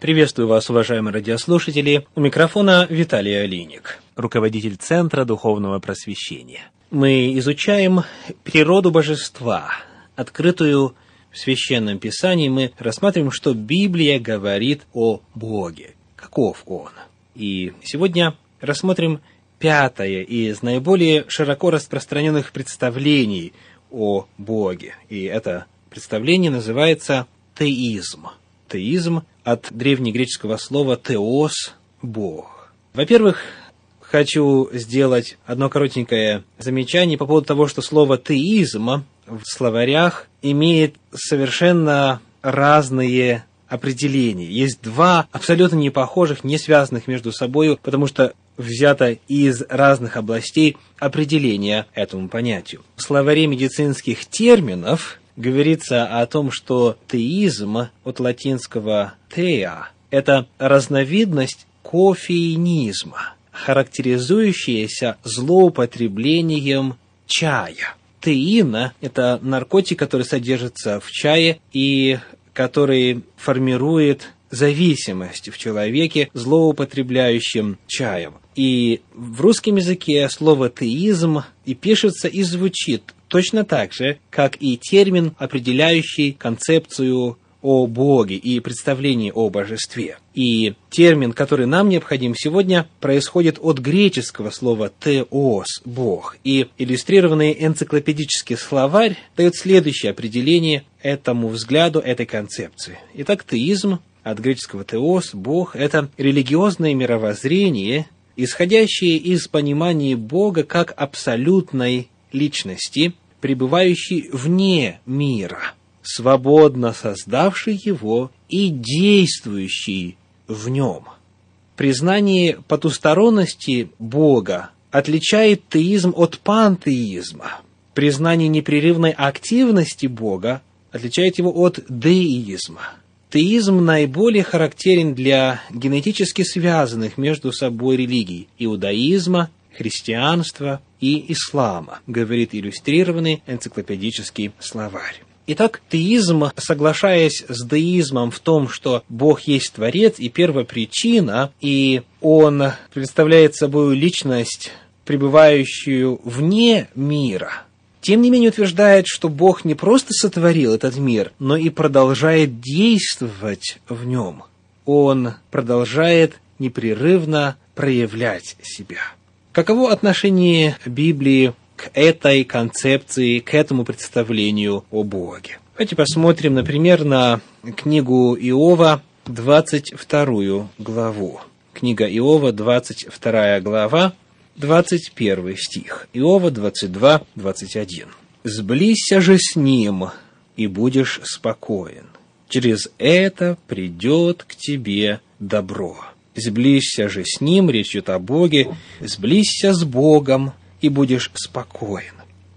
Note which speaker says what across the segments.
Speaker 1: Приветствую вас, уважаемые радиослушатели. У микрофона Виталий Алиник, руководитель Центра Духовного Просвещения. Мы изучаем природу божества, открытую в Священном Писании. Мы рассматриваем, что Библия говорит о Боге, каков Он. И сегодня рассмотрим пятое из наиболее широко распространенных представлений о Боге. И это представление называется теизм. Теизм от древнегреческого слова «теос» – «бог». Во-первых, хочу сделать одно коротенькое замечание по поводу того, что слово «теизм» в словарях имеет совершенно разные определения. Есть два абсолютно не похожих, не связанных между собой, потому что взято из разных областей определения этому понятию. В словаре медицинских терминов говорится о том, что теизм от латинского «теа» – это разновидность кофеинизма, характеризующаяся злоупотреблением чая. Теина – это наркотик, который содержится в чае и который формирует зависимость в человеке, злоупотребляющем чаем. И в русском языке слово «теизм» и пишется, и звучит точно так же, как и термин, определяющий концепцию о Боге и представлении о божестве. И термин, который нам необходим сегодня, происходит от греческого слова «теос» – «бог». И иллюстрированный энциклопедический словарь дает следующее определение этому взгляду, этой концепции. Итак, теизм от греческого «теос» – «бог» – это религиозное мировоззрение, исходящее из понимания Бога как абсолютной личности, пребывающей вне мира, свободно создавшей его и действующей в нем. Признание потусторонности Бога отличает теизм от пантеизма. Признание непрерывной активности Бога отличает его от деизма. Теизм наиболее характерен для генетически связанных между собой религий – иудаизма, христианства и ислама, говорит иллюстрированный энциклопедический словарь. Итак, теизм, соглашаясь с деизмом в том, что Бог есть Творец и первопричина, и Он представляет собой личность, пребывающую вне мира, тем не менее утверждает, что Бог не просто сотворил этот мир, но и продолжает действовать в нем. Он продолжает непрерывно проявлять себя. Каково отношение Библии к этой концепции, к этому представлению о Боге? Давайте посмотрим, например, на книгу Иова, 22 главу. Книга Иова, 22 глава, 21 стих. Иова 22, 21. «Сблизься же с ним, и будешь спокоен. Через это придет к тебе добро». Сблизься же с Ним, речь идет о Боге, сблизься с Богом, и будешь спокоен.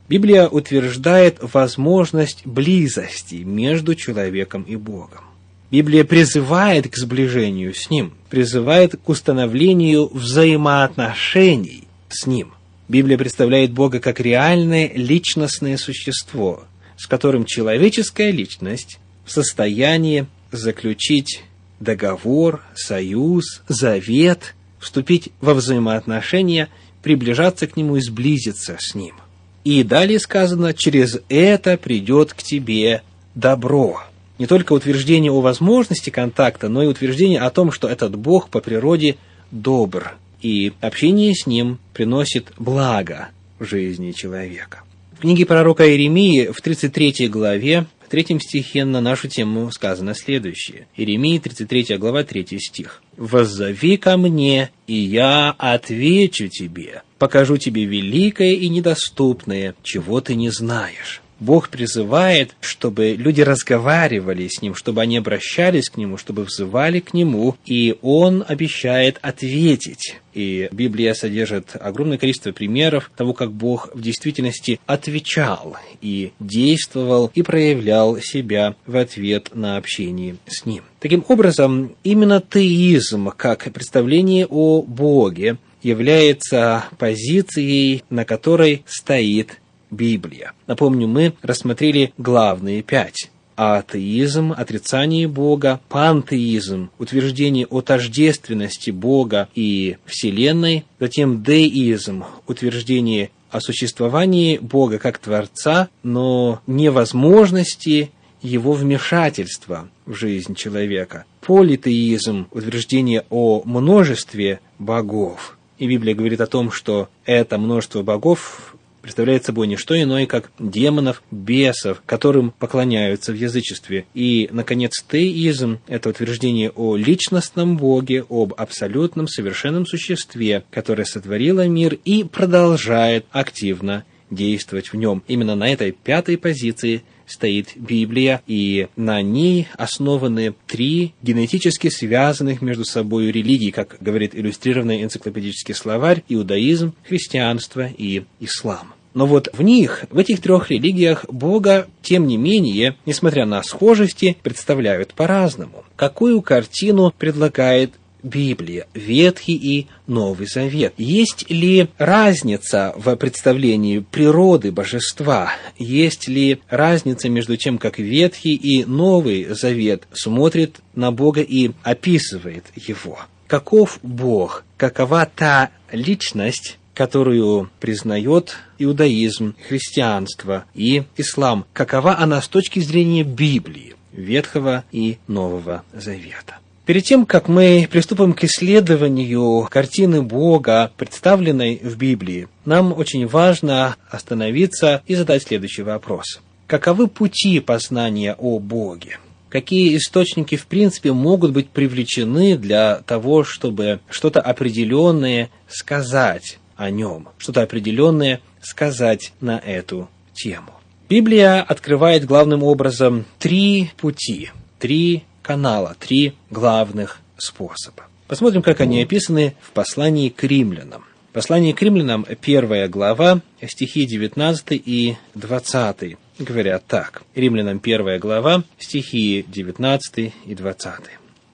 Speaker 1: Библия утверждает возможность близости между человеком и Богом. Библия призывает к сближению с Ним, призывает к установлению взаимоотношений с Ним. Библия представляет Бога как реальное личностное существо, с которым человеческая личность в состоянии заключить договор, союз, завет, вступить во взаимоотношения, приближаться к нему и сблизиться с ним. И далее сказано, через это придет к тебе добро. Не только утверждение о возможности контакта, но и утверждение о том, что этот Бог по природе добр, и общение с Ним приносит благо жизни человека. В книге пророка Иеремии в 33 главе в третьем стихе на нашу тему сказано следующее. Иеремия, 33 глава, 3 стих. «Воззови ко мне, и я отвечу тебе, покажу тебе великое и недоступное, чего ты не знаешь». Бог призывает, чтобы люди разговаривали с Ним, чтобы они обращались к Нему, чтобы взывали к Нему, и Он обещает ответить. И Библия содержит огромное количество примеров того, как Бог в действительности отвечал и действовал и проявлял себя в ответ на общение с Ним. Таким образом, именно теизм, как представление о Боге, является позицией, на которой стоит Библия. Напомню, мы рассмотрели главные пять. атеизм, отрицание Бога, пантеизм, утверждение о тождественности Бога и Вселенной, затем деизм, утверждение о существовании Бога как Творца, но невозможности его вмешательства в жизнь человека. Политеизм, утверждение о множестве богов. И Библия говорит о том, что это множество богов представляет собой не что иное, как демонов, бесов, которым поклоняются в язычестве. И, наконец, теизм – это утверждение о личностном Боге, об абсолютном совершенном существе, которое сотворило мир и продолжает активно действовать в нем. Именно на этой пятой позиции стоит Библия, и на ней основаны три генетически связанных между собой религии, как говорит иллюстрированный энциклопедический словарь, иудаизм, христианство и ислам. Но вот в них, в этих трех религиях, Бога, тем не менее, несмотря на схожести, представляют по-разному. Какую картину предлагает Библия, Ветхий и Новый Завет. Есть ли разница в представлении природы божества? Есть ли разница между тем, как Ветхий и Новый Завет смотрит на Бога и описывает его? Каков Бог? Какова та личность, которую признает иудаизм, христианство и ислам? Какова она с точки зрения Библии, Ветхого и Нового Завета? Перед тем, как мы приступим к исследованию картины Бога, представленной в Библии, нам очень важно остановиться и задать следующий вопрос. Каковы пути познания о Боге? Какие источники, в принципе, могут быть привлечены для того, чтобы что-то определенное сказать о нем, что-то определенное сказать на эту тему? Библия открывает главным образом три пути, три канала, три главных способа. Посмотрим, как они описаны в послании к римлянам. Послание к римлянам, первая глава, стихи 19 и 20 говорят так. Римлянам первая глава, стихи 19 и 20.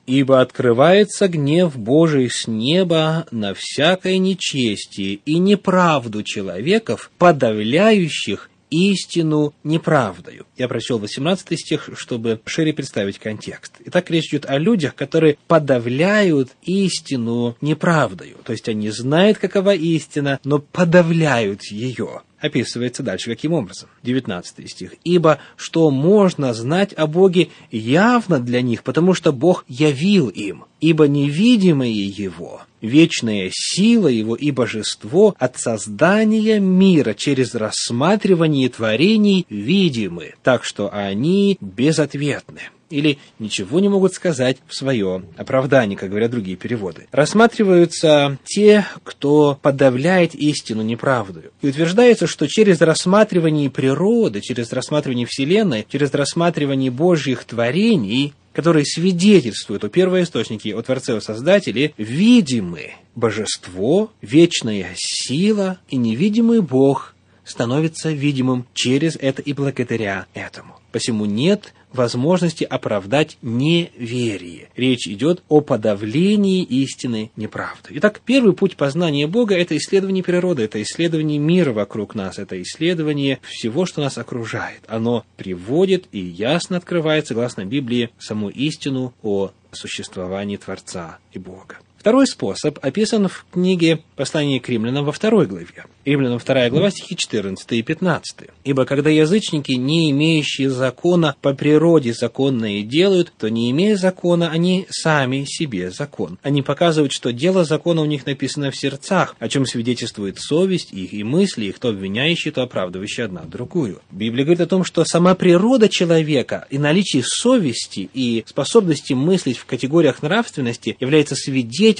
Speaker 1: «Ибо открывается гнев Божий с неба на всякое нечестие и неправду человеков, подавляющих истину неправдою. Я прочел 18 стих, чтобы шире представить контекст. Итак, речь идет о людях, которые подавляют истину неправдою. То есть они знают, какова истина, но подавляют ее описывается дальше каким образом. 19 стих. «Ибо что можно знать о Боге явно для них, потому что Бог явил им, ибо невидимое Его, вечная сила Его и божество от создания мира через рассматривание творений видимы, так что они безответны» или ничего не могут сказать в свое оправдание, как говорят другие переводы. Рассматриваются те, кто подавляет истину неправдою. И утверждается, что через рассматривание природы, через рассматривание Вселенной, через рассматривание Божьих творений, которые свидетельствуют о первоисточнике, о Творце, о Создателе, видимы божество, вечная сила и невидимый Бог становится видимым через это и благодаря этому. Посему нет возможности оправдать неверие. Речь идет о подавлении истины неправды. Итак, первый путь познания Бога – это исследование природы, это исследование мира вокруг нас, это исследование всего, что нас окружает. Оно приводит и ясно открывает, согласно Библии, саму истину о существовании Творца и Бога. Второй способ описан в книге «Послание к римлянам» во второй главе. Римлянам 2 глава, стихи 14 и 15. «Ибо когда язычники, не имеющие закона, по природе законное делают, то не имея закона, они сами себе закон. Они показывают, что дело закона у них написано в сердцах, о чем свидетельствует совесть их и мысли их, то обвиняющие, то оправдывающие одна другую». Библия говорит о том, что сама природа человека и наличие совести и способности мыслить в категориях нравственности является свидетельством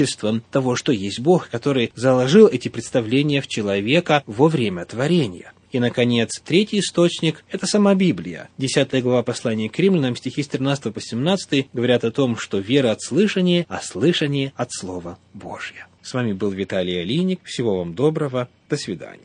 Speaker 1: того, что есть Бог, который заложил эти представления в человека во время творения. И, наконец, третий источник – это сама Библия. Десятая глава послания к римлянам, стихи с 13 по 17 говорят о том, что вера от слышания, а слышание от Слова Божьего. С вами был Виталий Алиник. Всего вам доброго. До свидания.